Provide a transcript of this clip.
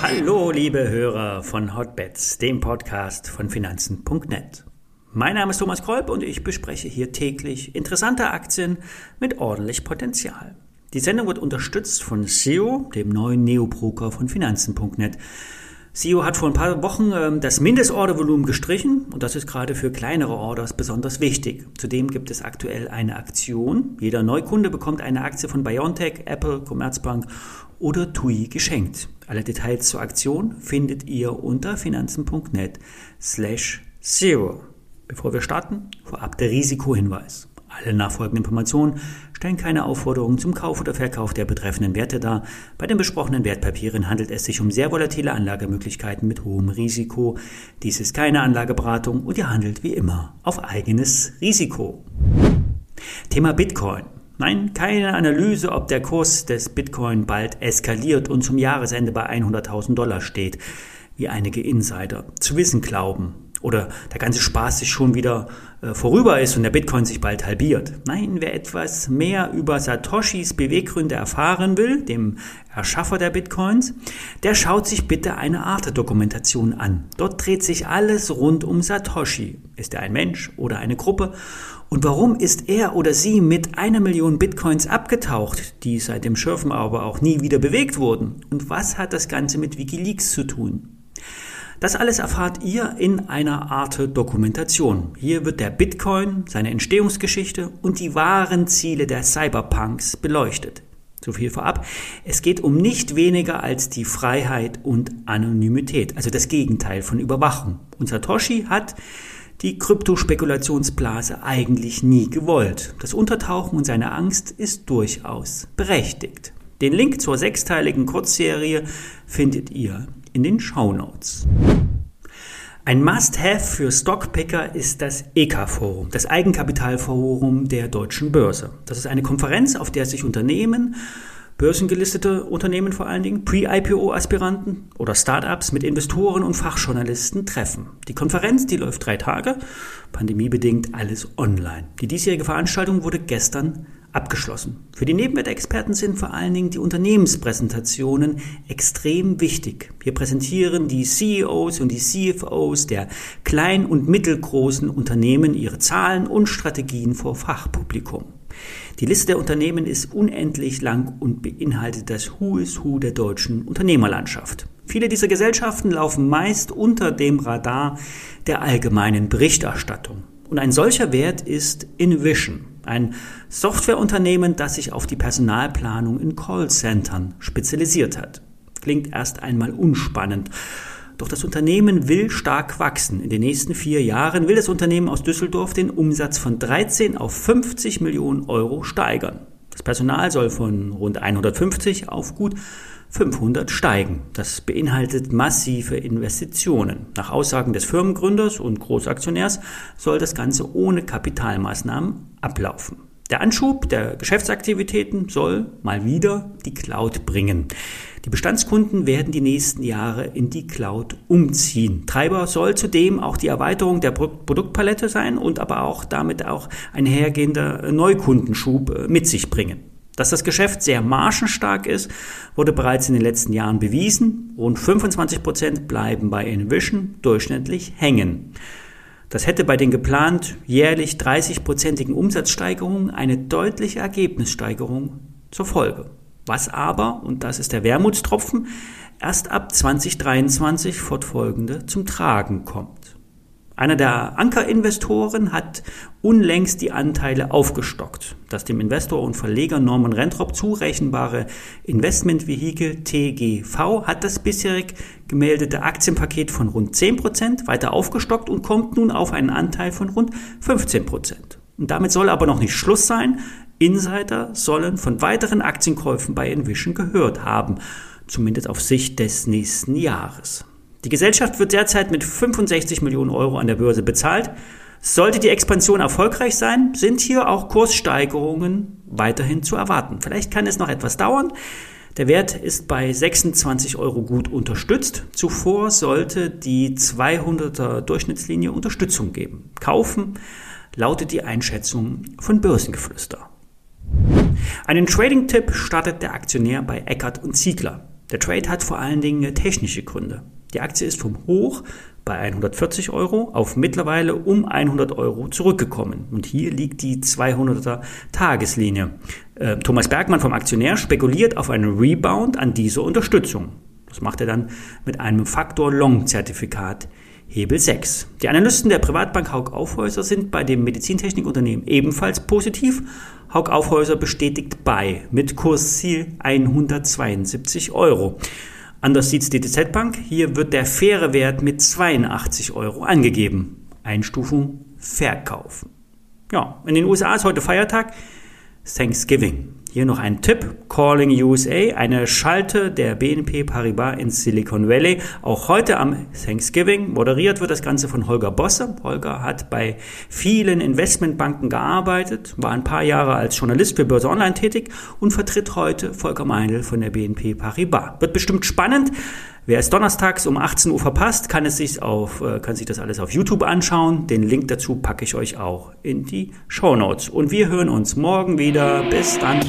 Hallo, liebe Hörer von Hotbets, dem Podcast von Finanzen.net. Mein Name ist Thomas Kolb und ich bespreche hier täglich interessante Aktien mit ordentlich Potenzial. Die Sendung wird unterstützt von SEO, dem neuen Neobroker von Finanzen.net. SEO hat vor ein paar Wochen ähm, das Mindestordervolumen gestrichen und das ist gerade für kleinere Orders besonders wichtig. Zudem gibt es aktuell eine Aktion. Jeder Neukunde bekommt eine Aktie von BioNTech, Apple, Commerzbank oder TUI geschenkt. Alle Details zur Aktion findet ihr unter finanzen.net slash zero. Bevor wir starten, vorab der Risikohinweis. Alle nachfolgenden Informationen stellen keine Aufforderung zum Kauf oder Verkauf der betreffenden Werte dar. Bei den besprochenen Wertpapieren handelt es sich um sehr volatile Anlagemöglichkeiten mit hohem Risiko. Dies ist keine Anlageberatung und ihr handelt wie immer auf eigenes Risiko. Thema Bitcoin. Nein, keine Analyse, ob der Kurs des Bitcoin bald eskaliert und zum Jahresende bei 100.000 Dollar steht, wie einige Insider zu wissen glauben oder der ganze Spaß sich schon wieder äh, vorüber ist und der Bitcoin sich bald halbiert. Nein, wer etwas mehr über Satoshis Beweggründe erfahren will, dem Erschaffer der Bitcoins, der schaut sich bitte eine Art Dokumentation an. Dort dreht sich alles rund um Satoshi. Ist er ein Mensch oder eine Gruppe? Und warum ist er oder sie mit einer Million Bitcoins abgetaucht, die seit dem Schürfen aber auch nie wieder bewegt wurden? Und was hat das Ganze mit Wikileaks zu tun? Das alles erfahrt ihr in einer Art Dokumentation. Hier wird der Bitcoin, seine Entstehungsgeschichte und die wahren Ziele der Cyberpunks beleuchtet. So viel vorab. Es geht um nicht weniger als die Freiheit und Anonymität, also das Gegenteil von Überwachung. Und Satoshi hat die Kryptospekulationsblase eigentlich nie gewollt. Das Untertauchen und seine Angst ist durchaus berechtigt. Den Link zur sechsteiligen Kurzserie findet ihr in den Shownotes. Ein Must-Have für Stockpicker ist das EK-Forum, das Eigenkapitalforum der deutschen Börse. Das ist eine Konferenz, auf der sich Unternehmen, börsengelistete Unternehmen vor allen Dingen, Pre-IPO-Aspiranten oder Startups mit Investoren und Fachjournalisten treffen. Die Konferenz, die läuft drei Tage, pandemiebedingt alles online. Die diesjährige Veranstaltung wurde gestern abgeschlossen. Für die Nebenwertexperten sind vor allen Dingen die Unternehmenspräsentationen extrem wichtig. Hier präsentieren die CEOs und die CFOs der klein- und mittelgroßen Unternehmen ihre Zahlen und Strategien vor Fachpublikum. Die Liste der Unternehmen ist unendlich lang und beinhaltet das Who is Who der deutschen Unternehmerlandschaft. Viele dieser Gesellschaften laufen meist unter dem Radar der allgemeinen Berichterstattung. Und ein solcher Wert ist Invision, ein Softwareunternehmen, das sich auf die Personalplanung in Callcentern spezialisiert hat. Klingt erst einmal unspannend. Doch das Unternehmen will stark wachsen. In den nächsten vier Jahren will das Unternehmen aus Düsseldorf den Umsatz von 13 auf 50 Millionen Euro steigern. Das Personal soll von rund 150 auf gut 500 steigen. Das beinhaltet massive Investitionen. Nach Aussagen des Firmengründers und Großaktionärs soll das Ganze ohne Kapitalmaßnahmen ablaufen. Der Anschub der Geschäftsaktivitäten soll mal wieder die Cloud bringen. Die Bestandskunden werden die nächsten Jahre in die Cloud umziehen. Treiber soll zudem auch die Erweiterung der Produktpalette sein und aber auch damit auch ein hergehender Neukundenschub äh, mit sich bringen. Dass das Geschäft sehr margenstark ist, wurde bereits in den letzten Jahren bewiesen. Rund 25 Prozent bleiben bei Envision durchschnittlich hängen. Das hätte bei den geplant jährlich 30-prozentigen Umsatzsteigerungen eine deutliche Ergebnissteigerung zur Folge. Was aber, und das ist der Wermutstropfen, erst ab 2023 fortfolgende zum Tragen kommt. Einer der Ankerinvestoren hat unlängst die Anteile aufgestockt. Das dem Investor und Verleger Norman Rentrop zurechenbare Investmentvehikel TGV hat das bisherig gemeldete Aktienpaket von rund 10% weiter aufgestockt und kommt nun auf einen Anteil von rund 15%. Und damit soll aber noch nicht Schluss sein. Insider sollen von weiteren Aktienkäufen bei Envision gehört haben, zumindest auf Sicht des nächsten Jahres. Die Gesellschaft wird derzeit mit 65 Millionen Euro an der Börse bezahlt. Sollte die Expansion erfolgreich sein, sind hier auch Kurssteigerungen weiterhin zu erwarten. Vielleicht kann es noch etwas dauern. Der Wert ist bei 26 Euro gut unterstützt. Zuvor sollte die 200er Durchschnittslinie Unterstützung geben. Kaufen lautet die Einschätzung von Börsengeflüster. Einen Trading-Tipp startet der Aktionär bei Eckert und Ziegler. Der Trade hat vor allen Dingen technische Gründe. Die Aktie ist vom Hoch bei 140 Euro auf mittlerweile um 100 Euro zurückgekommen. Und hier liegt die 200er Tageslinie. Äh, Thomas Bergmann vom Aktionär spekuliert auf einen Rebound an dieser Unterstützung. Das macht er dann mit einem Faktor Long Zertifikat Hebel 6. Die Analysten der Privatbank Haug Aufhäuser sind bei dem Medizintechnikunternehmen ebenfalls positiv. Haug Aufhäuser bestätigt bei mit Kursziel 172 Euro. Anders sieht es die DZ Bank. Hier wird der faire Wert mit 82 Euro angegeben. Einstufung Verkauf. Ja, in den USA ist heute Feiertag. Thanksgiving. Hier noch ein Tipp. Calling USA, eine Schalte der BNP Paribas in Silicon Valley. Auch heute am Thanksgiving. Moderiert wird das Ganze von Holger Bosse. Holger hat bei vielen Investmentbanken gearbeitet, war ein paar Jahre als Journalist für Börse Online tätig und vertritt heute Volker Meindl von der BNP Paribas. Wird bestimmt spannend. Wer es donnerstags um 18 Uhr verpasst, kann, es sich auf, äh, kann sich das alles auf YouTube anschauen. Den Link dazu packe ich euch auch in die Show Notes. Und wir hören uns morgen wieder. Bis dann.